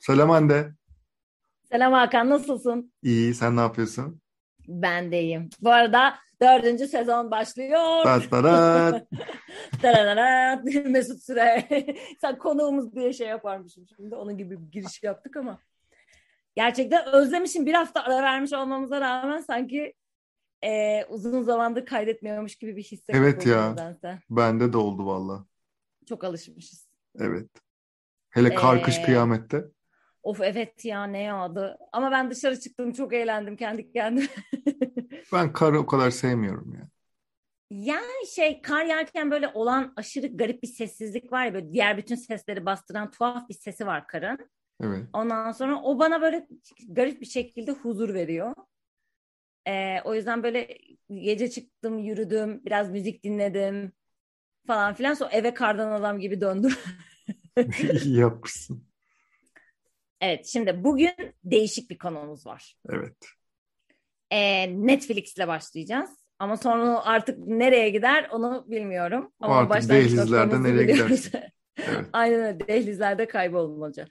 Selam Hande. Selam Hakan, nasılsın? İyi, sen ne yapıyorsun? Ben de iyiyim. Bu arada dördüncü sezon başlıyor. Tarat. Tarararat. Mesut Süre. Sen konuğumuz diye şey yaparmışım şimdi. Onun gibi bir giriş yaptık ama. Gerçekten özlemişim. Bir hafta ara vermiş olmamıza rağmen sanki e, uzun zamandır kaydetmiyormuş gibi bir hisse Evet ya. nedense. Bende de oldu valla. Çok alışmışız. Evet. Hele kar kış Ee, kıyamette. Of evet ya ne yağdı. Ama ben dışarı çıktım çok eğlendim kendi kendime. Ben karı o kadar sevmiyorum ya. Yani şey kar yağarken böyle olan aşırı garip bir sessizlik var ya böyle diğer bütün sesleri bastıran tuhaf bir sesi var karın. Evet. Ondan sonra o bana böyle garip bir şekilde huzur veriyor. Ee, o yüzden böyle gece çıktım, yürüdüm, biraz müzik dinledim falan filan. Sonra eve kardan adam gibi döndüm. İyi yapmışsın. Evet, şimdi bugün değişik bir konumuz var. Evet. Ee, Netflix ile başlayacağız. Ama sonra artık nereye gider onu bilmiyorum. Ama Artık dehlizlerde nereye biliyoruz. gidersin? Evet. Aynen öyle. Dehlizlerde kaybolmaca.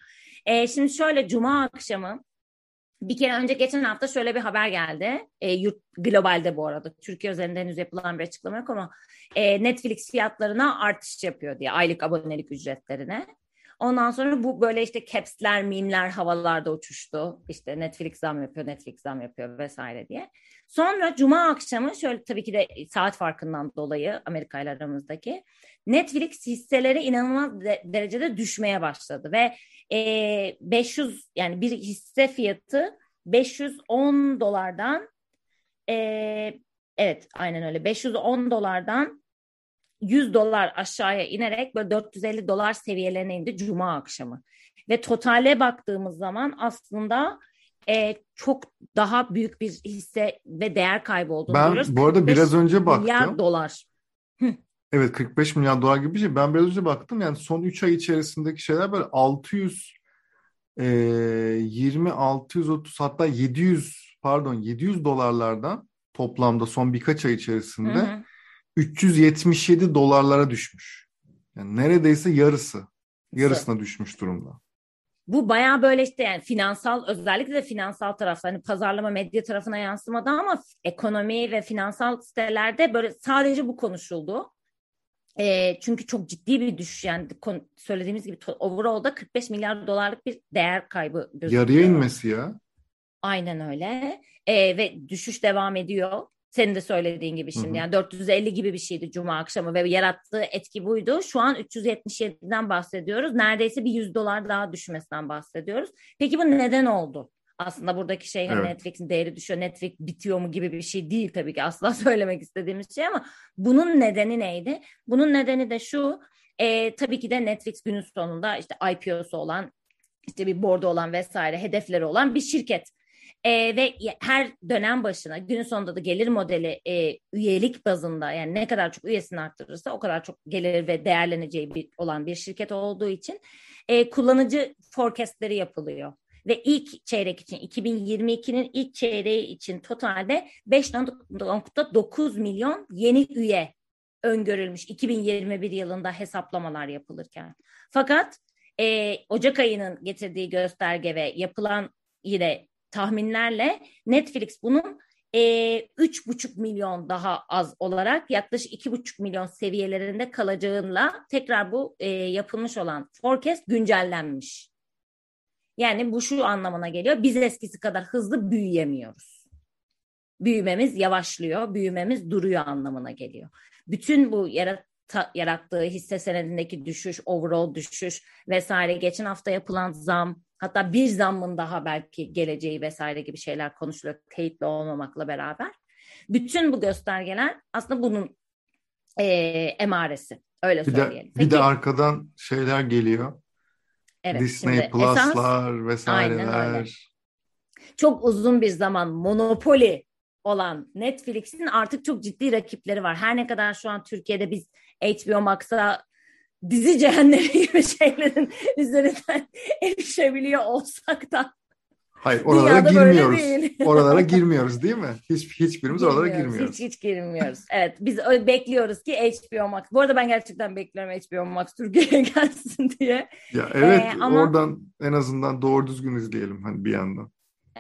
Ee, şimdi şöyle Cuma akşamı bir kere önce geçen hafta şöyle bir haber geldi. E, yurt globalde bu arada. Türkiye üzerinde henüz yapılan bir açıklama yok ama e, Netflix fiyatlarına artış yapıyor diye aylık abonelik ücretlerine. Ondan sonra bu böyle işte caps'ler, mimler havalarda uçuştu. İşte Netflix zam yapıyor, Netflix zam yapıyor vesaire diye. Sonra Cuma akşamı şöyle tabii ki de saat farkından dolayı Amerika ile aramızdaki Netflix hisseleri inanılmaz de- derecede düşmeye başladı ve e, 500 yani bir hisse fiyatı 510 dolardan e, evet aynen öyle 510 dolardan 100 dolar aşağıya inerek böyle 450 dolar seviyelerine indi Cuma akşamı. Ve totale baktığımız zaman aslında e, çok daha büyük bir hisse ve değer kaybı olduğunu Ben görüyoruz. bu arada 45 biraz önce milyar baktım. dolar. Evet 45 milyar dolar gibi bir şey. Ben biraz önce baktım yani son 3 ay içerisindeki şeyler böyle 600 e, 20 630 hatta 700 pardon 700 dolarlardan toplamda son birkaç ay Hı içerisinde hı. 377 dolarlara düşmüş. Yani neredeyse yarısı. Yarısına düşmüş durumda. Bu bayağı böyle işte yani finansal özellikle de finansal tarafta hani pazarlama medya tarafına yansımadı ama ekonomi ve finansal sitelerde böyle sadece bu konuşuldu. Ee, çünkü çok ciddi bir düşüş yani söylediğimiz gibi overall'da 45 milyar dolarlık bir değer kaybı gözüküyor. Yarıya inmesi ya. Aynen öyle. Ee, ve düşüş devam ediyor. Senin de söylediğin gibi şimdi hı. yani 450 gibi bir şeydi Cuma akşamı ve yarattığı etki buydu. Şu an 377'den bahsediyoruz. Neredeyse bir 100 dolar daha düşmesinden bahsediyoruz. Peki bu neden oldu? Aslında buradaki şey hani Evet. Netflix'in değeri düşüyor, Netflix bitiyor mu gibi bir şey değil tabii ki asla söylemek istediğimiz şey ama bunun nedeni neydi? Bunun nedeni de şu, e, tabii ki de Netflix günün sonunda işte IPO'su olan, işte bir board'u olan vesaire hedefleri olan bir şirket. E, ve her dönem başına günün sonunda da gelir modeli e, üyelik bazında yani ne kadar çok üyesini arttırırsa o kadar çok gelir ve değerleneceği bir, olan bir şirket olduğu için e, kullanıcı forecastleri yapılıyor. Ve ilk çeyrek için 2022'nin ilk çeyreği için totalde 5.9 milyon yeni üye öngörülmüş 2021 yılında hesaplamalar yapılırken. Fakat e, Ocak ayının getirdiği gösterge ve yapılan yine tahminlerle Netflix bunun e, 3,5 milyon daha az olarak yaklaşık 2,5 milyon seviyelerinde kalacağıyla tekrar bu e, yapılmış olan forecast güncellenmiş. Yani bu şu anlamına geliyor. Biz eskisi kadar hızlı büyüyemiyoruz. Büyümemiz yavaşlıyor, büyümemiz duruyor anlamına geliyor. Bütün bu yarat yarattığı hisse senedindeki düşüş, overall düşüş vesaire geçen hafta yapılan zam, hatta bir zammın daha belki geleceği vesaire gibi şeyler konuşuluyor teyitli olmamakla beraber. Bütün bu göstergeler aslında bunun e, emaresi. Öyle Bir söyleyelim. de bir de Peki, arkadan şeyler geliyor. evet, Disney esas Plus'lar öyle. vesaireler. çok uzun bir zaman monopoli olan Netflix'in artık çok ciddi rakipleri var. Her ne kadar şu an Türkiye'de biz HBO Max'a dizi cehennemi gibi şeylerin üzerinden erişebiliyor olsak da Hayır oralara Dünyada girmiyoruz. oralara girmiyoruz değil mi? Hiç, hiçbirimiz oralara Girmiyoruz, girmiyoruz. Hiç hiç girmiyoruz. Evet biz bekliyoruz ki HBO Max. Bu arada ben gerçekten bekliyorum HBO Max Türkiye'ye gelsin diye. Ya evet Ee, ama- oradan en azından doğru düzgün izleyelim hani bir yandan.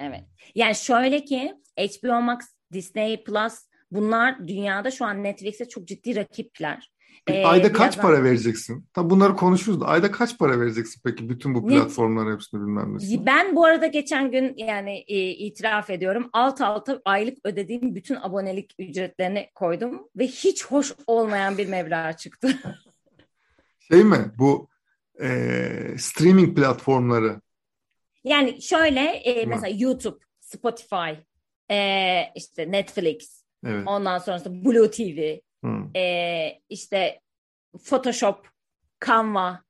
Evet. Yani şöyle ki HBO Max, Disney Plus bunlar dünyada şu an Netflix'e çok ciddi rakipler. Ee, ayda kaç birazdan- para vereceksin? Tam bunları konuşuruz da ayda kaç para vereceksin peki bütün bu Ne- platformların hepsini bilmem nesine? Ben bu arada geçen gün yani e, itiraf ediyorum alt alta aylık ödediğim bütün abonelik ücretlerini koydum ve hiç hoş olmayan bir meblağ çıktı. Şey mi bu e, streaming platformları Yani şöyle e, mesela YouTube, Spotify, e, işte Netflix, evet. ondan sonrası Blue TV, Hı. e, işte Photoshop, Canva.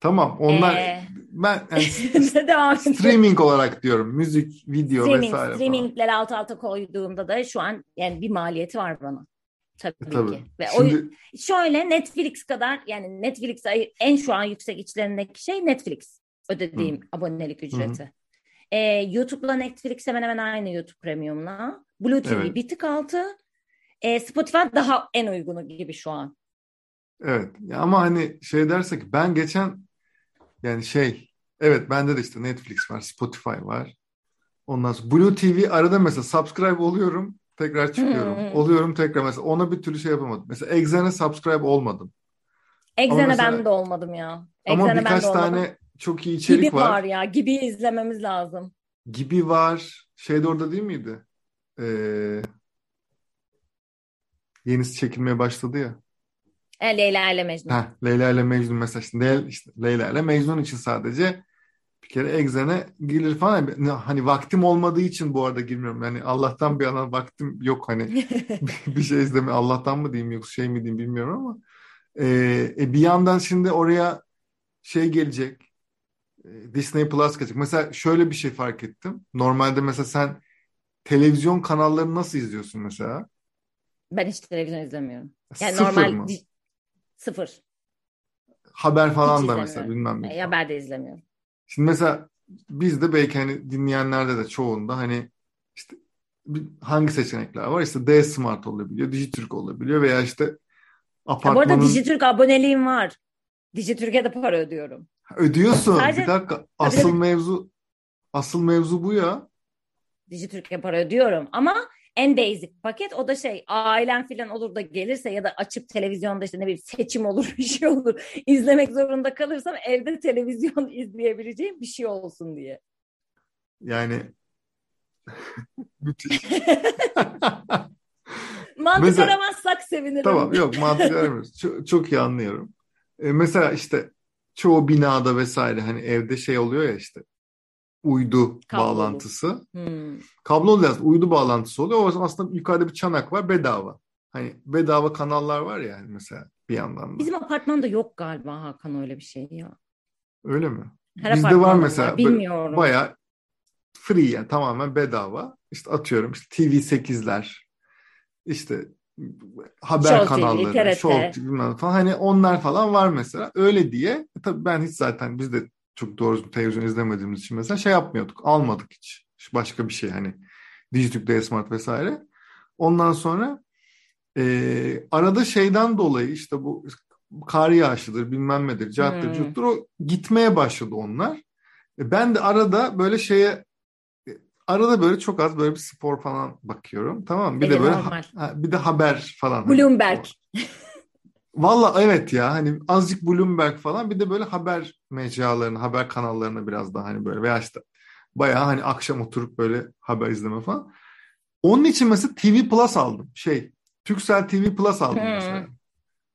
Tamam onlar Ee, ben yani streaming olarak diyorum müzik, video Streaming, vesaire streamingleri alt alta koyduğumda da şu an yani bir maliyeti var bana. Tabii, E, tabii. ki. Ve o, Şimdi şöyle Netflix kadar yani Netflix en şu an yüksek içlerindeki şey Netflix ödediğim abonelik ücreti. Ee, YouTube'la Netflix hemen hemen aynı YouTube Premium'la. Blue TV Evet. bir tık altı. Ee, Spotify daha en uygunu gibi şu an. evet ama hani şey dersek ben geçen yani şey evet bende de işte Netflix var, Spotify var. Ondan sonra Blue TV arada mesela subscribe oluyorum tekrar çıkıyorum. Hmm. Oluyorum tekrar mesela ona bir türlü şey yapamadım. Mesela Exxen'e subscribe olmadım. Exxen'e mesela- ben de olmadım ya. Ama Exxen'e ben birkaç de olmadım. tane çok iyi içerik Gibi var. var. ya. Gibi izlememiz lazım. Gibi var. Şey de orada değil miydi? Ee, yenisi çekilmeye başladı ya. E, Leyla ile Mecnun. Heh, Leyla ile Mecnun mesela şimdi Leyla, işte Leyla ile Mecnun için sadece bir kere Exxen'e girilir falan. Hani vaktim olmadığı için bu arada girmiyorum. Yani Allah'tan bir yana vaktim yok hani bir şey izleme Allah'tan mı diyeyim yoksa şey mi diyeyim bilmiyorum ama Ee, e, bir yandan şimdi oraya şey gelecek e, Disney Plus gelecek. Mesela şöyle bir şey fark ettim. Normalde mesela sen televizyon kanallarını nasıl izliyorsun mesela? Ben hiç televizyon izlemiyorum. Yani Sıfır normal mı? sıfır. Haber falan Hiç da mesela bilmem ne. Haber de izlemiyorum. Şimdi mesela bizde belki hani dinleyenlerde de çoğunda hani işte hangi seçenekler var? İşte D Smart olabiliyor, Dijitürk olabiliyor veya işte Ha, bu arada apartmanın Dijitürk aboneliğim var. Dijitürk'e de para ödüyorum. ödüyorsun. Sadece- Bir dakika. Asıl mevzu asıl mevzu bu ya. Dijitürk'e para ödüyorum ama en basic paket o da şey ailem falan olur da gelirse ya da açıp televizyonda işte ne bileyim seçim olur bir şey olur izlemek zorunda kalırsam evde televizyon izleyebileceğim bir şey olsun diye. Yani müthiş. Mantık Mesela- aramazsak sevinirim. Tamam yok mantıklı aramıyoruz. Çok, çok iyi anlıyorum. E, mesela işte çoğu binada vesaire hani evde şey oluyor ya işte uydu Kablolu. bağlantısı. Hmm. Kablolu değil uydu bağlantısı oluyor. O aslında yukarıda bir çanak var bedava. Hani bedava kanallar var ya hani mesela bir yandan da. Bizim apartmanda yok galiba Hakan öyle bir şey ya. Öyle mi? Her Bizde var mesela. böyle Bilmiyorum. Bayağı free yani tamamen bedava. İşte atıyorum işte TV8'ler işte haber Show TV, kanalları, TRT. Show TV bilmem ne falan. Hani onlar falan var mesela. Öyle diye. E tabii ben hiç zaten biz de çok doğru televizyon izlemediğimiz için mesela şey yapmıyorduk. Almadık hiç. Başka bir şey hani Dijitürk, D-Smart vesaire. Ondan sonra e, arada şeyden dolayı işte bu kar yağışıdır bilmem nedir, carttır, Hmm. curttur o gitmeye başladı onlar. E, Ben de arada böyle şeye e, arada böyle çok az böyle bir spor falan bakıyorum. Tamam mı? Bir Ege de böyle normal. ha- bir de haber falan. Hani Bloomberg. Valla evet ya hani azıcık Bloomberg falan bir de böyle haber mecralarına, haber kanallarına biraz daha hani böyle veya işte bayağı hani akşam oturup böyle haber izleme falan. Onun için mesela TV Plus aldım. Şey, Turkcell TV Plus aldım Hmm. mesela.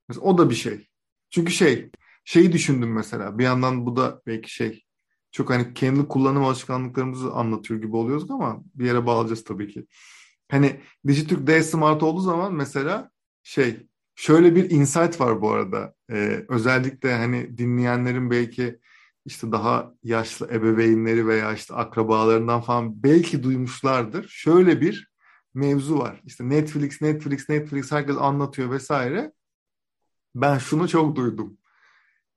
Mesela o da bir şey. Çünkü şey, şeyi düşündüm mesela. Bir yandan bu da belki şey çok hani kendi kullanım alışkanlıklarımızı anlatıyor gibi oluyoruz ama bir yere bağlayacağız tabii ki. Hani Dijitürk D Smart olduğu zaman mesela şey şöyle bir insight var bu arada. Ee, özellikle hani dinleyenlerin belki işte daha yaşlı ebeveynleri veya işte akrabalarından falan belki duymuşlardır. Şöyle bir mevzu var. İşte Netflix, Netflix, Netflix herkes anlatıyor vesaire. Ben şunu çok duydum.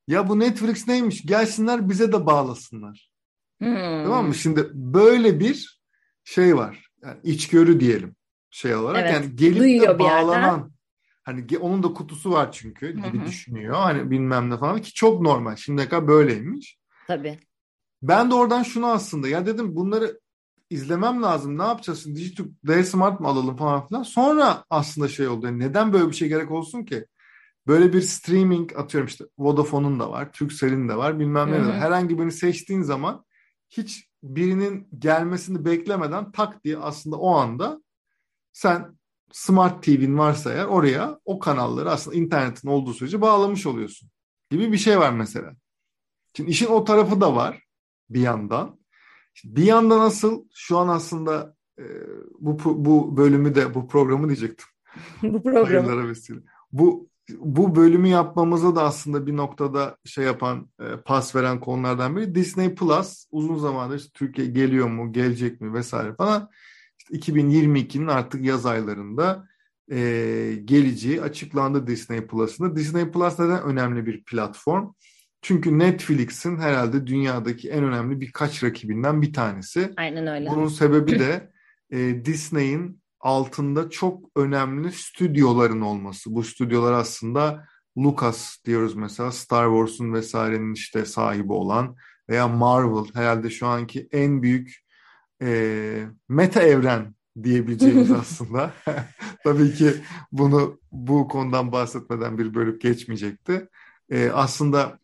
Ya bu Netflix neymiş? Gelsinler bize de bağlasınlar. Hmm. Tamam mı? Şimdi böyle bir şey var. Yani içgörü diyelim şey olarak. Evet. Yani gelip de bağlanan hani onun da kutusu var çünkü gibi Hı-hı. düşünüyor. Hani bilmem ne falan ki çok normal. Şimdiye kadar böyleymiş. Tabii. Ben de oradan şunu aslında ya dedim bunları izlemem lazım. Ne yapacağız şimdi? Digiturk D Smart mı alalım falan filan. Sonra aslında şey oldu. Yani neden böyle bir şey gerek olsun ki? Böyle bir streaming atıyorum işte Vodafone'un da var, Turkcell'in de var, bilmem ne de var. Herhangi birini seçtiğin zaman hiç birinin gelmesini beklemeden tak diye aslında o anda sen Smart TV'nin varsa eğer oraya o kanalları aslında internetin olduğu sürece bağlamış oluyorsun gibi bir şey var mesela. Şimdi işin o tarafı da var bir yandan. Bir yandan asıl şu an aslında e, bu bu bölümü de bu programı diyecektim. bu programı. Bu bu bölümü yapmamıza da aslında bir noktada şey yapan, e, pas veren konulardan biri Disney Plus uzun zamandır işte Türkiye geliyor mu, gelecek mi vesaire falan. İşte 2022'nin artık yaz aylarında e, geleceği açıklandı Disney Plus'ında. Disney Plus neden önemli bir platform? Çünkü Netflix'in herhalde dünyadaki en önemli birkaç rakibinden bir tanesi. Aynen öyle. Bunun sebebi de e, Disney'in altında çok önemli stüdyoların olması. Bu stüdyolar aslında Lucas diyoruz mesela Star Wars'un vesairenin işte sahibi olan veya Marvel herhalde şu anki en büyük e, meta evren diyebileceğimiz aslında. Tabii ki bunu bu konudan bahsetmeden bir bölüp geçmeyecekti. E, aslında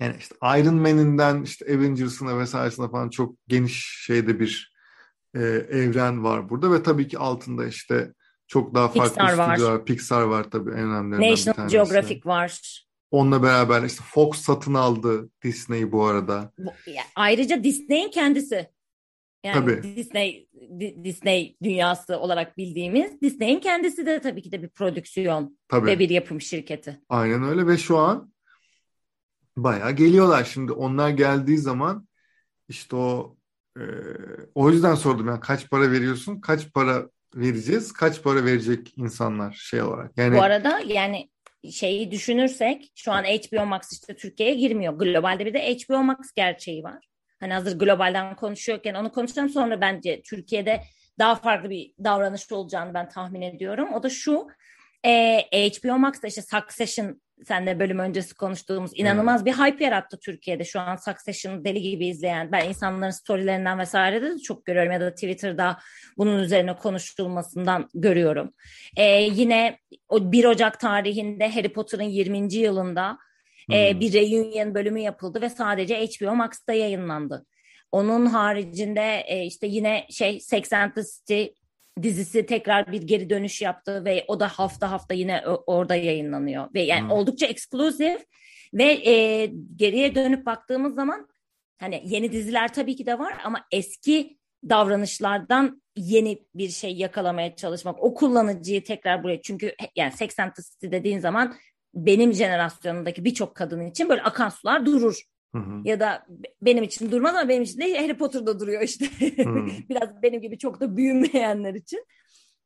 yani işte Iron Man'inden işte Avengers'ına vesairesine falan çok geniş şeyde bir e, evren var burada ve tabii ki altında işte çok daha farklı Pixar stüdyolar. Var. Pixar var tabii en önemlilerinden National bir tanesi. Geographic var. Onunla beraber işte Fox satın aldı Disney bu arada. Ayrıca Disney'in kendisi. Yani tabii. Disney Disney dünyası olarak bildiğimiz Disney'in kendisi de tabii ki de bir prodüksiyon tabii. ve bir yapım şirketi. Aynen öyle ve şu an bayağı geliyorlar şimdi. Onlar geldiği zaman işte o e, o yüzden sordum yani kaç para veriyorsun, kaç para vereceğiz, kaç para verecek insanlar şey olarak. Yani Bu arada yani şeyi düşünürsek şu an HBO Max işte Türkiye'ye girmiyor. Globalde bir de HBO Max gerçeği var. Hani hazır globalden konuşuyorken onu konuşalım sonra bence Türkiye'de daha farklı bir davranış olacağını ben tahmin ediyorum. O da şu e, HBO Max'ta işte Succession senle bölüm öncesi konuştuğumuz inanılmaz bir hype yarattı Türkiye'de. Şu an Succession'ı deli gibi izleyen ben insanların storylerinden vesaire de çok görüyorum ya da Twitter'da bunun üzerine konuşulmasından görüyorum. Ee, yine o 1 Ocak tarihinde Harry Potter'ın 20. yılında e, hmm. bir reunion bölümü yapıldı ve sadece HBO Max'ta yayınlandı. Onun haricinde e, işte yine şey Sex and the City dizisi tekrar bir geri dönüş yaptı ve o da hafta hafta yine orada yayınlanıyor ve yani hmm. oldukça eksklusif ve e, geriye dönüp baktığımız zaman hani yeni diziler tabii ki de var ama eski davranışlardan yeni bir şey yakalamaya çalışmak. O kullanıcıyı tekrar buraya çünkü yani 80 City dediğin zaman benim jenerasyonundaki birçok kadın için böyle akan sular durur. Hı hı. Ya da benim için durmaz ama benim için de Harry Potter'da duruyor işte. Biraz benim gibi çok da büyümeyenler için.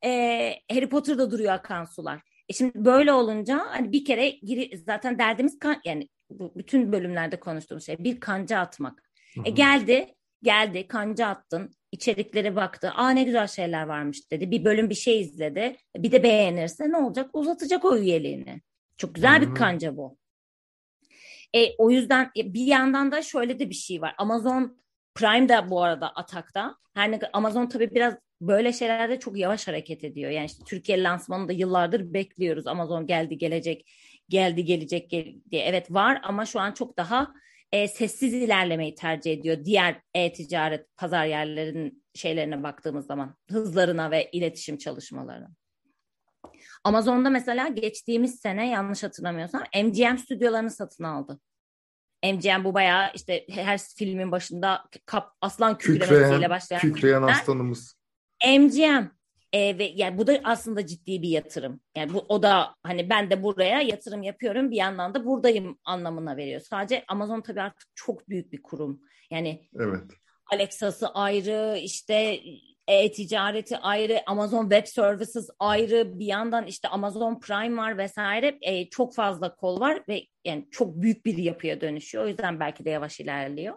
Ee, Harry Potter'da duruyor akan sular. E şimdi böyle olunca hani bir kere giri, zaten derdimiz kan, yani bu bütün bölümlerde konuştuğumuz şey bir kanca atmak. Hı hı. E geldi, geldi, kanca attın, içeriklere baktı. Aa ne güzel şeyler varmış dedi. Bir bölüm bir şey izledi. Bir de beğenirse ne olacak? Uzatacak o üyeliğini. Çok güzel Hı-hı. bir kanca bu. E, o yüzden e, bir yandan da şöyle de bir şey var. Amazon Prime de bu arada atakta. Her ne Amazon tabii biraz böyle şeylerde çok yavaş hareket ediyor. Yani işte Türkiye lansmanını da yıllardır bekliyoruz. Amazon geldi gelecek, geldi gelecek diye. Evet var ama şu an çok daha e, sessiz ilerlemeyi tercih ediyor. Diğer e-ticaret pazar yerlerinin şeylerine baktığımız zaman hızlarına ve iletişim çalışmalarına. Amazon'da mesela geçtiğimiz sene yanlış hatırlamıyorsam MGM stüdyolarını satın aldı. MGM bu bayağı işte her filmin başında kap, aslan kükremesiyle başlayan kükreyen aslanımız. MGM e, ve yani bu da aslında ciddi bir yatırım. Yani bu o da hani ben de buraya yatırım yapıyorum bir yandan da buradayım anlamına veriyor. Sadece Amazon tabii artık çok büyük bir kurum. Yani Evet. Alexa'sı ayrı işte e-ticareti ayrı, Amazon Web Services ayrı, bir yandan işte Amazon Prime var vesaire. E, çok fazla kol var ve yani çok büyük bir yapıya dönüşüyor. O yüzden belki de yavaş ilerliyor.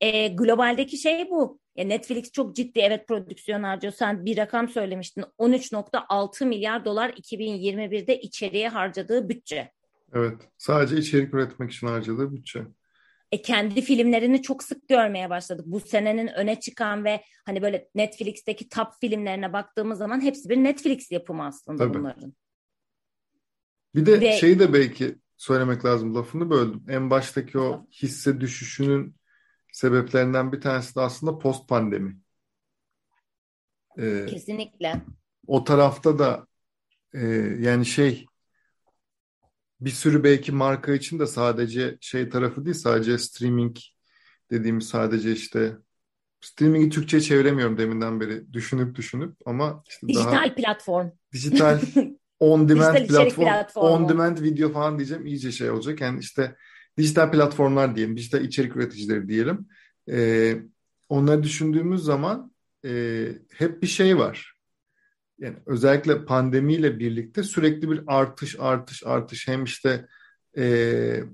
e, globaldeki şey bu. Ya Netflix çok ciddi evet prodüksiyon harcıyor. Sen bir rakam söylemiştin. 13.6 milyar dolar 2021'de içeriye harcadığı bütçe. Evet. Sadece içerik üretmek için harcadığı bütçe. E, kendi filmlerini çok sık görmeye başladık. Bu senenin öne çıkan ve hani böyle Netflix'teki top filmlerine baktığımız zaman hepsi bir Netflix yapımı aslında Tabii. bunların. Bir de ve... şeyi de belki söylemek lazım lafını böldüm. En baştaki o hisse düşüşünün sebeplerinden bir tanesi de aslında post pandemi. Ee, Kesinlikle. O tarafta da e, yani şey bir sürü belki marka için de sadece şey tarafı değil sadece streaming dediğimiz sadece işte streaming'i Türkçe çeviremiyorum deminden beri düşünüp düşünüp ama işte dijital daha, platform. Dijital on demand platform, platform, on demand video falan diyeceğim iyice şey olacak. Yani işte dijital platformlar diyelim, dijital içerik üreticileri diyelim. Ee, onları düşündüğümüz zaman e, hep bir şey var. Yani özellikle pandemiyle birlikte sürekli bir artış, artış, artış. Hem işte e,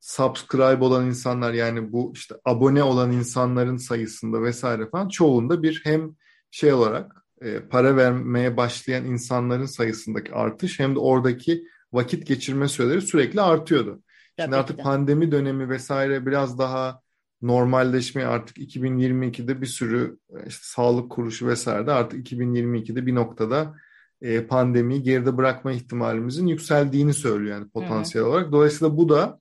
subscribe olan insanlar yani bu işte abone olan insanların sayısında vesaire falan çoğunda bir hem şey olarak e, para vermeye başlayan insanların sayısındaki artış hem de oradaki vakit geçirme süreleri sürekli artıyordu. Tabii Şimdi artık pandemi dönemi vesaire biraz daha normalleşmeye artık 2022'de bir sürü e, işte sağlık kuruluşu vesaire de artık 2022'de bir noktada e, pandemiyi geride bırakma ihtimalimizin yükseldiğini söylüyor yani potansiyel Hı. olarak. Dolayısıyla bu da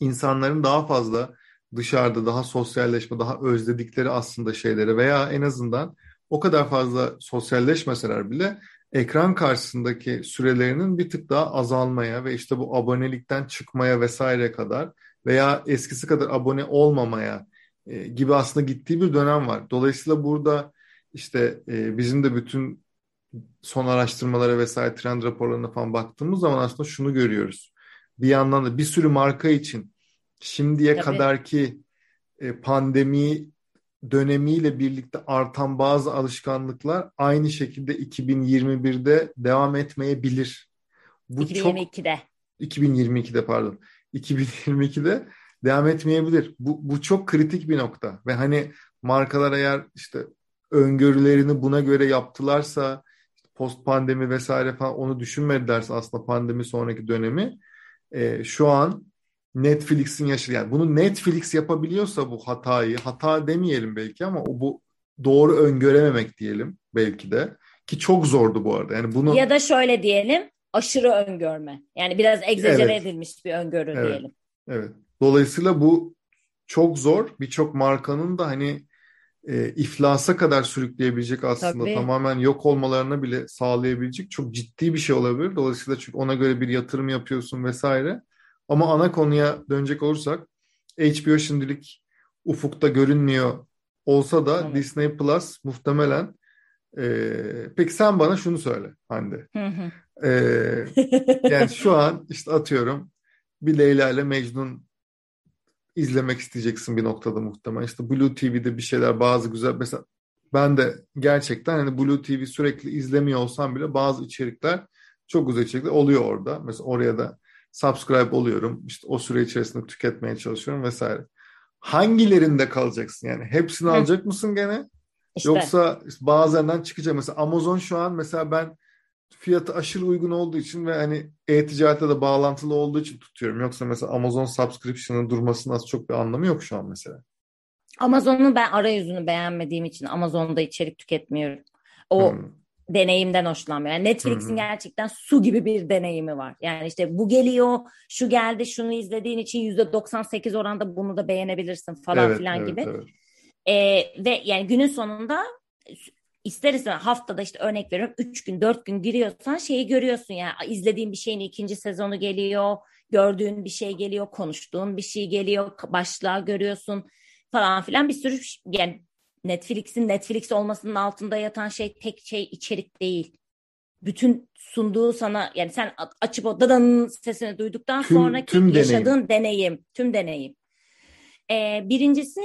insanların daha fazla dışarıda daha sosyalleşme, daha özledikleri aslında şeyleri veya en azından o kadar fazla sosyalleşmeseler bile ekran karşısındaki sürelerinin bir tık daha azalmaya ve işte bu abonelikten çıkmaya vesaire kadar veya eskisi kadar abone olmamaya e, gibi aslında gittiği bir dönem var. Dolayısıyla burada işte e, bizim de bütün son araştırmalara vesaire trend raporlarına falan baktığımız zaman aslında şunu görüyoruz. Bir yandan da bir sürü marka için şimdiye Tabii. kadarki e, pandemi dönemiyle birlikte artan bazı alışkanlıklar aynı şekilde 2021'de devam etmeyebilir. Bu 2022'de. Çok, 2022'de pardon. 2022'de devam etmeyebilir. Bu, bu çok kritik bir nokta. Ve hani markalar eğer işte öngörülerini buna göre yaptılarsa post pandemi vesaire falan onu düşünmedilerse aslında pandemi sonraki dönemi e, şu an Netflix'in yaşadığı yani bunu Netflix yapabiliyorsa bu hatayı hata demeyelim belki ama o bu doğru öngörememek diyelim belki de ki çok zordu bu arada. Yani bunu ya da şöyle diyelim aşırı öngörme. Yani biraz egzajere evet. edilmiş bir öngörü evet. diyelim. Evet. Dolayısıyla bu çok zor. Birçok markanın da hani e, iflasa kadar sürükleyebilecek aslında Tabii. tamamen yok olmalarına bile sağlayabilecek çok ciddi bir şey olabilir. Dolayısıyla çünkü ona göre bir yatırım yapıyorsun vesaire. Ama ana konuya dönecek olursak HBO şimdilik ufukta görünmüyor olsa da evet. Disney Plus muhtemelen e, peki sen bana şunu söyle Hande. E, yani şu an işte atıyorum bir Leyla ile Mecnun izlemek isteyeceksin bir noktada muhtemelen. İşte Blue TV'de bir şeyler bazı güzel mesela ben de gerçekten hani Blue TV sürekli izlemiyor olsam bile bazı içerikler çok güzel içerikler oluyor orada. Mesela oraya da subscribe oluyorum. İşte o süre içerisinde tüketmeye çalışıyorum vesaire. Hangilerinde kalacaksın yani? Hepsini Hı. alacak mısın gene? İşte. Yoksa bazılarından çıkacak. Mesela Amazon şu an mesela ben fiyatı aşırı uygun olduğu için ve hani e-ticarette de bağlantılı olduğu için tutuyorum. Yoksa mesela Amazon subscription'ın durmasının az çok bir anlamı yok şu an mesela. Amazon'un ben arayüzünü beğenmediğim için Amazon'da içerik tüketmiyorum. O hmm deneyimden hoşlanmıyor. Yani Netflix'in gerçekten su gibi bir deneyimi var. Yani işte bu geliyor, şu geldi, şunu izlediğin için yüzde 98 oranda bunu da beğenebilirsin falan evet, filan evet, gibi. Evet. Ee, ve yani günün sonunda ister istemez haftada işte örnek veriyorum 3 gün 4 gün giriyorsan şeyi görüyorsun yani izlediğin bir şeyin ikinci sezonu geliyor, gördüğün bir şey geliyor, konuştuğun bir şey geliyor, başlığı görüyorsun falan filan bir sürü yani Netflix'in Netflix olmasının altında yatan şey tek şey içerik değil. Bütün sunduğu sana yani sen açıp o dadanın sesini duyduktan tüm, sonraki tüm yaşadığın deneyim. deneyim, tüm deneyim. Ee, birincisi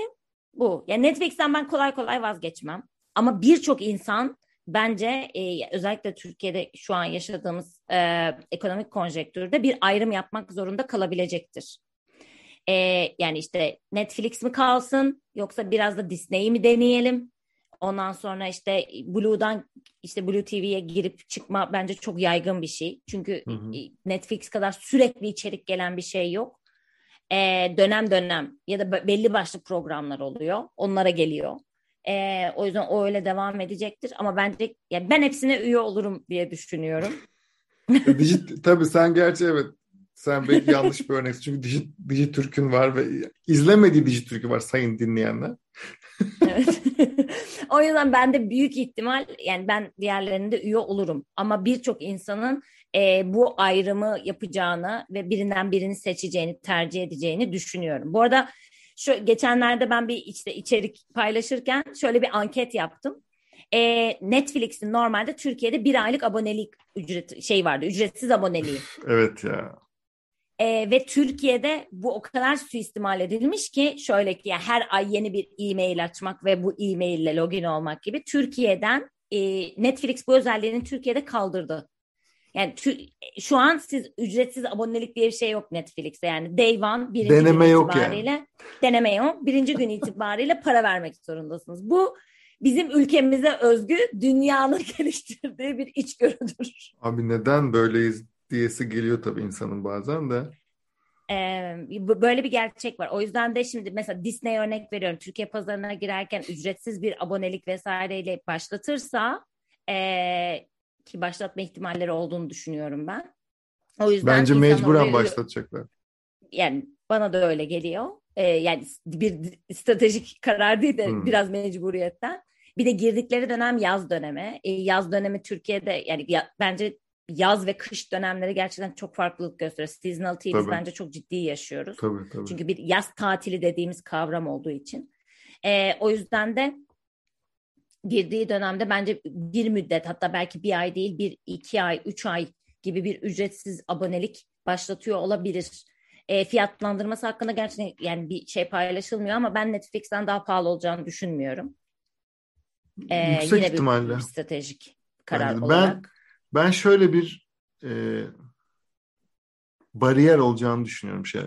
bu. Yani Netflix'ten ben kolay kolay vazgeçmem. Ama birçok insan bence e, özellikle Türkiye'de şu an yaşadığımız e, ekonomik konjektürde bir ayrım yapmak zorunda kalabilecektir. E, yani işte Netflix mi kalsın yoksa biraz da Disney'i mi deneyelim? Ondan sonra işte Blue'dan işte Blue TV'ye girip çıkma bence çok yaygın bir şey. Çünkü hı hı. Netflix kadar sürekli içerik gelen bir şey yok. Ee, dönem dönem ya da belli başlı programlar oluyor. Onlara geliyor. Ee, o yüzden o öyle devam edecektir. Ama bence yani ben hepsine üye olurum diye düşünüyorum. Dijit, tabii sen gerçi evet sen belki yanlış bir örnek. Çünkü Dijit, Dijitürk'ün var ve izlemediği Dijitürk'ü var sayın dinleyenler. evet. o yüzden ben de büyük ihtimal yani ben diğerlerinde üye olurum. Ama birçok insanın e, bu ayrımı yapacağını ve birinden birini seçeceğini, tercih edeceğini düşünüyorum. Bu arada şu geçenlerde ben bir işte içerik paylaşırken şöyle bir anket yaptım. E, Netflix'in normalde Türkiye'de bir aylık abonelik ücret şey vardı, ücretsiz aboneliği. evet ya. E, ve Türkiye'de bu o kadar suistimal edilmiş ki şöyle ki yani her ay yeni bir e-mail açmak ve bu e-mail ile login olmak gibi Türkiye'den e, Netflix bu özelliğini Türkiye'de kaldırdı. Yani şu an siz ücretsiz abonelik diye bir şey yok Netflix'te. Yani day one birinci deneme gün yok itibariyle yani. deneme yok. Birinci gün itibariyle para vermek zorundasınız. Bu bizim ülkemize özgü dünyanın geliştirdiği bir içgörüdür. Abi neden böyleyiz diyesi geliyor tabii insanın bazen de. Ee, böyle bir gerçek var. O yüzden de şimdi mesela Disney örnek veriyorum. Türkiye pazarına girerken ücretsiz bir abonelik vesaireyle başlatırsa e, ki başlatma ihtimalleri olduğunu düşünüyorum ben. O yüzden Bence mecburen oraya, başlatacaklar. Yani bana da öyle geliyor. Ee, yani bir stratejik karar değil de hmm. biraz mecburiyetten. Bir de girdikleri dönem yaz dönemi. Ee, yaz dönemi Türkiye'de yani ya, bence yaz ve kış dönemleri gerçekten çok farklılık gösteriyor. Seasonality'yi biz bence çok ciddi yaşıyoruz. Tabii, tabii. Çünkü bir yaz tatili dediğimiz kavram olduğu için. Ee, o yüzden de girdiği dönemde bence bir müddet hatta belki bir ay değil bir iki ay üç ay gibi bir ücretsiz abonelik başlatıyor olabilir. E, fiyatlandırması hakkında gerçekten yani bir şey paylaşılmıyor ama ben Netflix'ten daha pahalı olacağını düşünmüyorum. E, Yüksek yine ihtimalle. Bir, stratejik karar yani olarak. Ben, ben şöyle bir e, bariyer olacağını düşünüyorum şey.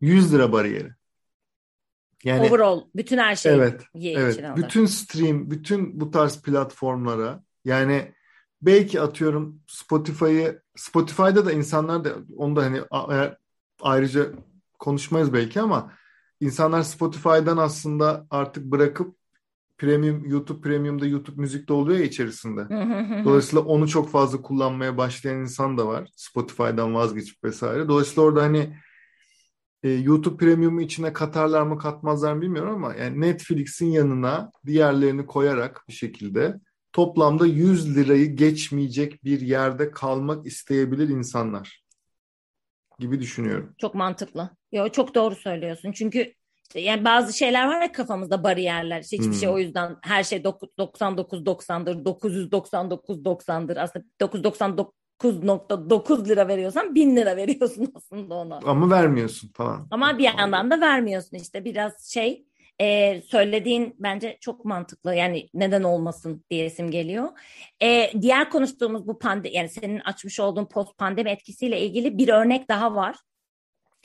100 lira bariyeri. Yani overall bütün her şey evet, evet. Bütün stream, bütün bu tarz platformlara yani belki atıyorum Spotify'ı Spotify'da da insanlar da onu da hani ayrıca konuşmayız belki ama insanlar Spotify'dan aslında artık bırakıp premium YouTube Premium'da YouTube müzik de oluyor ya içerisinde. Dolayısıyla onu çok fazla kullanmaya başlayan insan da var. Spotify'dan vazgeçip vesaire. Dolayısıyla orada hani e, YouTube Premium'u içine katarlar mı katmazlar mı bilmiyorum ama yani Netflix'in yanına diğerlerini koyarak bir şekilde toplamda 100 lirayı geçmeyecek bir yerde kalmak isteyebilir insanlar gibi düşünüyorum. Çok mantıklı. Yo çok doğru söylüyorsun. Çünkü işte yani bazı şeyler var ya kafamızda bariyerler. İşte hiçbir şey hmm. şey o yüzden her şey 99 90'dır, 999 90'dır. Aslında 999 9.9 lira veriyorsan 1000 lira veriyorsun aslında ona. Ama vermiyorsun falan. Ama bir yandan da vermiyorsun işte biraz şey e, söylediğin bence çok mantıklı yani neden olmasın diyesim geliyor. E, diğer konuştuğumuz bu pandemi yani senin açmış olduğun post pandemi etkisiyle ilgili bir örnek daha var.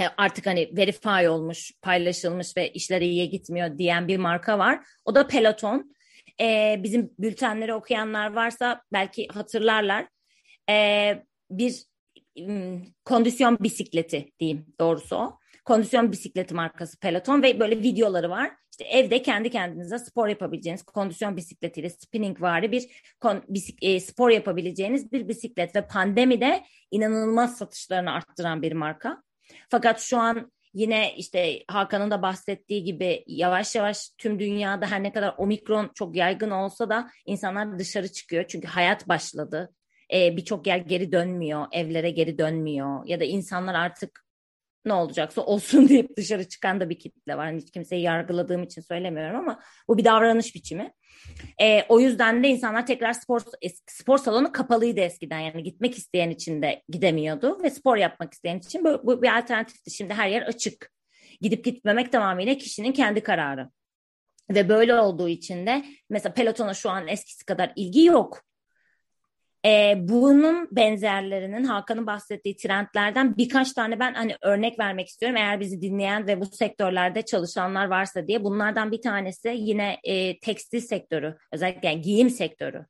E, artık hani verify olmuş, paylaşılmış ve işleri iyiye gitmiyor diyen bir marka var. O da Peloton. E, bizim bültenleri okuyanlar varsa belki hatırlarlar e, bir kondisyon bisikleti diyeyim doğrusu o. Kondisyon bisikleti markası Peloton ve böyle videoları var. İşte evde kendi kendinize spor yapabileceğiniz kondisyon bisikletiyle spinning vari bir kon, bisik, e, spor yapabileceğiniz bir bisiklet ve pandemide inanılmaz satışlarını arttıran bir marka. Fakat şu an yine işte Hakan'ın da bahsettiği gibi yavaş yavaş tüm dünyada her ne kadar omikron çok yaygın olsa da insanlar dışarı çıkıyor. Çünkü hayat başladı e, birçok yer geri dönmüyor, evlere geri dönmüyor ya da insanlar artık ne olacaksa olsun deyip dışarı çıkan da bir kitle var. Hani hiç kimseyi yargıladığım için söylemiyorum ama bu bir davranış biçimi. E, o yüzden de insanlar tekrar spor spor salonu kapalıydı eskiden yani gitmek isteyen için de gidemiyordu ve spor yapmak isteyen için bu, bu bir alternatifti. Şimdi her yer açık. Gidip gitmemek tamamıyla kişinin kendi kararı. Ve böyle olduğu için de mesela pelotona şu an eskisi kadar ilgi yok. E, bunun benzerlerinin Hakan'ın bahsettiği trendlerden birkaç tane ben hani örnek vermek istiyorum. Eğer bizi dinleyen ve bu sektörlerde çalışanlar varsa diye. Bunlardan bir tanesi yine e, tekstil sektörü, özellikle yani giyim sektörü.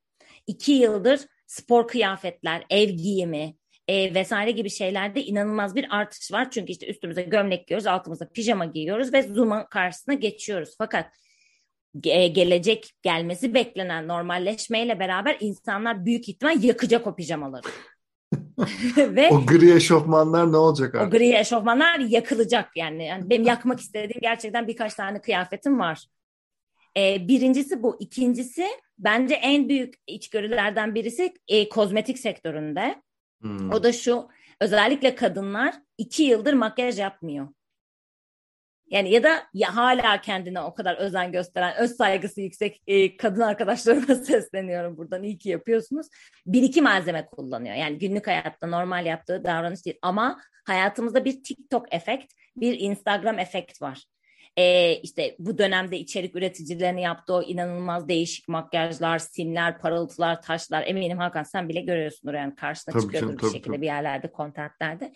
İki yıldır spor kıyafetler, ev giyimi, e, vesaire gibi şeylerde inanılmaz bir artış var. Çünkü işte üstümüze gömlek giyiyoruz, altımıza pijama giyiyoruz ve Zoom'un karşısına geçiyoruz. Fakat gelecek gelmesi beklenen normalleşmeyle beraber insanlar büyük ihtimal yakacak o pijamaları. Ve o gri eşofmanlar ne olacak abi? O gri eşofmanlar yakılacak yani. yani benim yakmak istediğim gerçekten birkaç tane kıyafetim var. Ee, birincisi bu. İkincisi bence en büyük içgörülerden birisi e, kozmetik sektöründe. Hmm. O da şu özellikle kadınlar iki yıldır makyaj yapmıyor. Yani ya da ya hala kendine o kadar özen gösteren, öz saygısı yüksek e, kadın arkadaşlarıma sesleniyorum buradan. İyi ki yapıyorsunuz. Bir iki malzeme kullanıyor. Yani günlük hayatta normal yaptığı davranış değil. Ama hayatımızda bir TikTok efekt, bir Instagram efekt var. E, işte bu dönemde içerik üreticilerini yaptığı o inanılmaz değişik makyajlar, simler, parıltılar, taşlar. Eminim Hakan sen bile görüyorsundur yani karşına tabii çıkıyordur canım, bir tabii, şekilde tabii. bir yerlerde, kontentlerde.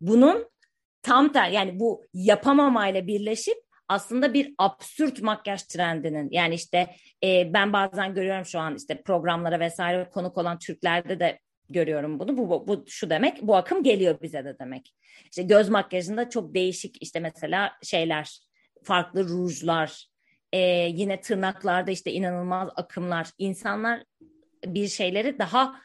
Bunun tam ter yani bu yapamamayla birleşip aslında bir absürt makyaj trendinin yani işte e, ben bazen görüyorum şu an işte programlara vesaire konuk olan Türklerde de görüyorum bunu. Bu, bu, bu şu demek bu akım geliyor bize de demek. İşte göz makyajında çok değişik işte mesela şeyler farklı rujlar e, yine tırnaklarda işte inanılmaz akımlar insanlar bir şeyleri daha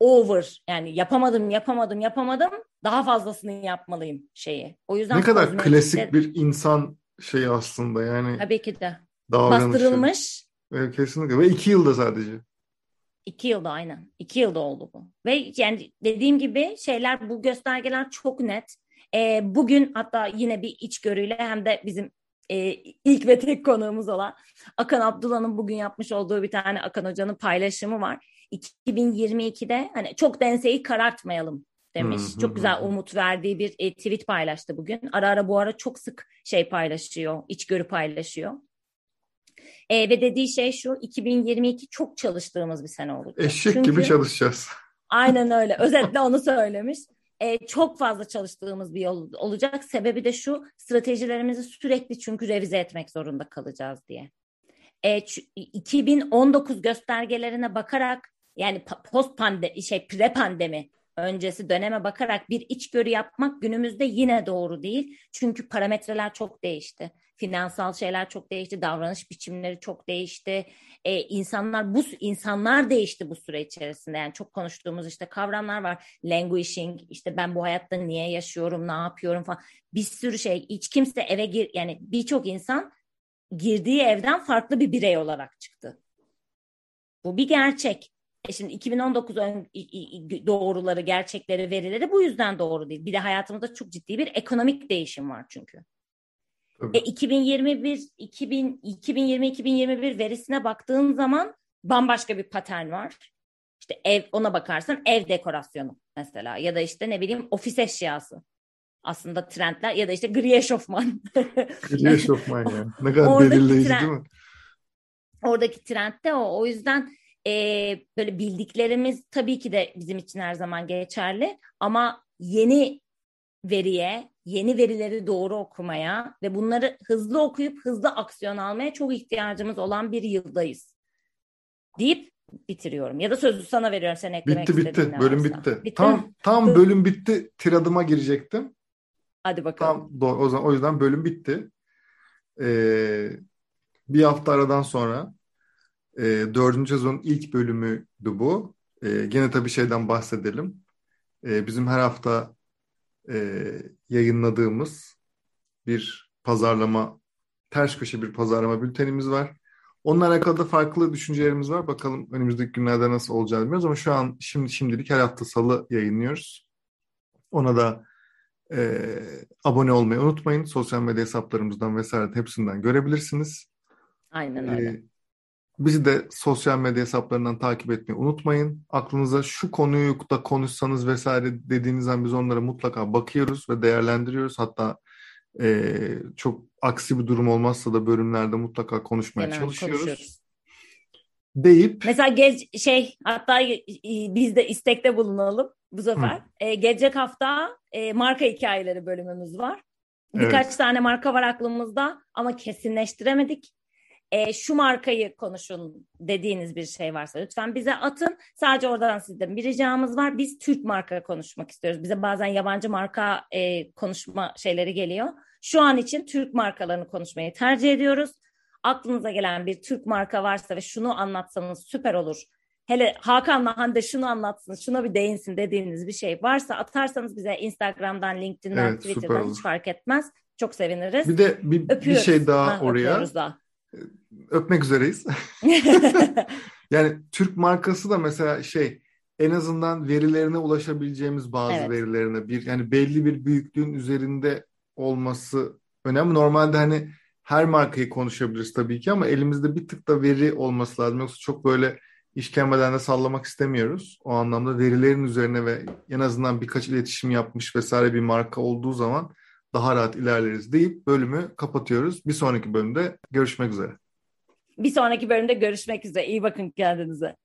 over yani yapamadım yapamadım yapamadım daha fazlasını yapmalıyım şeyi. O yüzden ne kadar klasik bir insan şeyi aslında yani. Tabii ki de. Bastırılmış. Evet, kesinlikle ve iki yılda sadece. İki yılda aynen. İki yılda oldu bu. Ve yani dediğim gibi şeyler bu göstergeler çok net. Ee, bugün hatta yine bir içgörüyle hem de bizim e, ilk ve tek konuğumuz olan Akan Abdullah'ın bugün yapmış olduğu bir tane Akan Hoca'nın paylaşımı var. 2022'de hani çok denseyi karartmayalım demiş. Hı, çok güzel umut verdiği bir e, tweet paylaştı bugün. Ara ara bu ara çok sık şey paylaşıyor, içgörü paylaşıyor. E, ve dediği şey şu 2022 çok çalıştığımız bir sene olacak. Eşek Çünkü, gibi çalışacağız. Aynen öyle. Özetle onu söylemiş. E, çok fazla çalıştığımız bir yol olacak. Sebebi de şu stratejilerimizi sürekli çünkü revize etmek zorunda kalacağız diye. E, 2019 göstergelerine bakarak yani post pandemi şey pre pandemi öncesi döneme bakarak bir içgörü yapmak günümüzde yine doğru değil. Çünkü parametreler çok değişti. Finansal şeyler çok değişti, davranış biçimleri çok değişti. Ee, insanlar bu insanlar değişti bu süre içerisinde. Yani çok konuştuğumuz işte kavramlar var. Languishing, işte ben bu hayatta niye yaşıyorum, ne yapıyorum falan. Bir sürü şey. Hiç kimse eve gir yani birçok insan girdiği evden farklı bir birey olarak çıktı. Bu bir gerçek. E şimdi 2019 ön, doğruları, gerçekleri, verileri bu yüzden doğru değil. Bir de hayatımızda çok ciddi bir ekonomik değişim var çünkü. E 2021 2000 2020 2021 verisine baktığın zaman bambaşka bir patern var. İşte ev ona bakarsan ev dekorasyonu mesela ya da işte ne bileyim ofis eşyası. Aslında trendler ya da işte gri eşofman. gri eşofman yani. Ne kadar belirleyici trend, değil mi? Oradaki trend de o. O yüzden e, böyle bildiklerimiz tabii ki de bizim için her zaman geçerli ama yeni veriye, yeni verileri doğru okumaya ve bunları hızlı okuyup hızlı aksiyon almaya çok ihtiyacımız olan bir yıldayız. Deyip bitiriyorum. Ya da sözü sana veriyorum sen eklemek bitti, bitti. Bölüm varsa. bitti. bitti. Tam tam bölüm bitti. Tiradıma girecektim. Hadi bakalım. Tam o zaman o yüzden bölüm bitti. Ee, bir hafta aradan sonra e, dördüncü sezonun ilk bölümüydü bu. E, gene tabii şeyden bahsedelim. E, bizim her hafta e, yayınladığımız bir pazarlama, ters köşe bir pazarlama bültenimiz var. Onunla alakalı da farklı düşüncelerimiz var. Bakalım önümüzdeki günlerde nasıl olacağını bilmiyoruz ama şu an şimdi şimdilik her hafta salı yayınlıyoruz. Ona da e, abone olmayı unutmayın. Sosyal medya hesaplarımızdan vesaire hepsinden görebilirsiniz. Aynen öyle. E, Bizi de sosyal medya hesaplarından takip etmeyi unutmayın. Aklınıza şu konuyu da konuşsanız vesaire dediğinizden biz onlara mutlaka bakıyoruz ve değerlendiriyoruz. Hatta e, çok aksi bir durum olmazsa da bölümlerde mutlaka konuşmaya Genel çalışıyoruz. deyip mesela ge- şey hatta biz de istekte bulunalım bu sefer. E, gelecek hafta e, marka hikayeleri bölümümüz var. Birkaç evet. tane marka var aklımızda ama kesinleştiremedik. E, şu markayı konuşun dediğiniz bir şey varsa lütfen bize atın. Sadece oradan sizden bir ricamız var. Biz Türk marka konuşmak istiyoruz. Bize bazen yabancı marka e, konuşma şeyleri geliyor. Şu an için Türk markalarını konuşmayı tercih ediyoruz. Aklınıza gelen bir Türk marka varsa ve şunu anlatsanız süper olur. Hele Hakan'la Hande şunu anlatsın, şuna bir değinsin dediğiniz bir şey varsa atarsanız bize Instagram'dan, LinkedIn'den, evet, Twitter'dan hiç fark etmez. Çok seviniriz. Bir de bir, bir şey daha ha, oraya. Daha. Öpmek üzereyiz. yani Türk markası da mesela şey en azından verilerine ulaşabileceğimiz bazı evet. verilerine bir yani belli bir büyüklüğün üzerinde olması önemli. Normalde hani her markayı konuşabiliriz tabii ki ama elimizde bir tık da veri olması lazım. Yoksa çok böyle işkembeden de sallamak istemiyoruz. O anlamda verilerin üzerine ve en azından birkaç iletişim yapmış vesaire bir marka olduğu zaman daha rahat ilerleriz deyip bölümü kapatıyoruz. Bir sonraki bölümde görüşmek üzere. Bir sonraki bölümde görüşmek üzere. İyi bakın kendinize.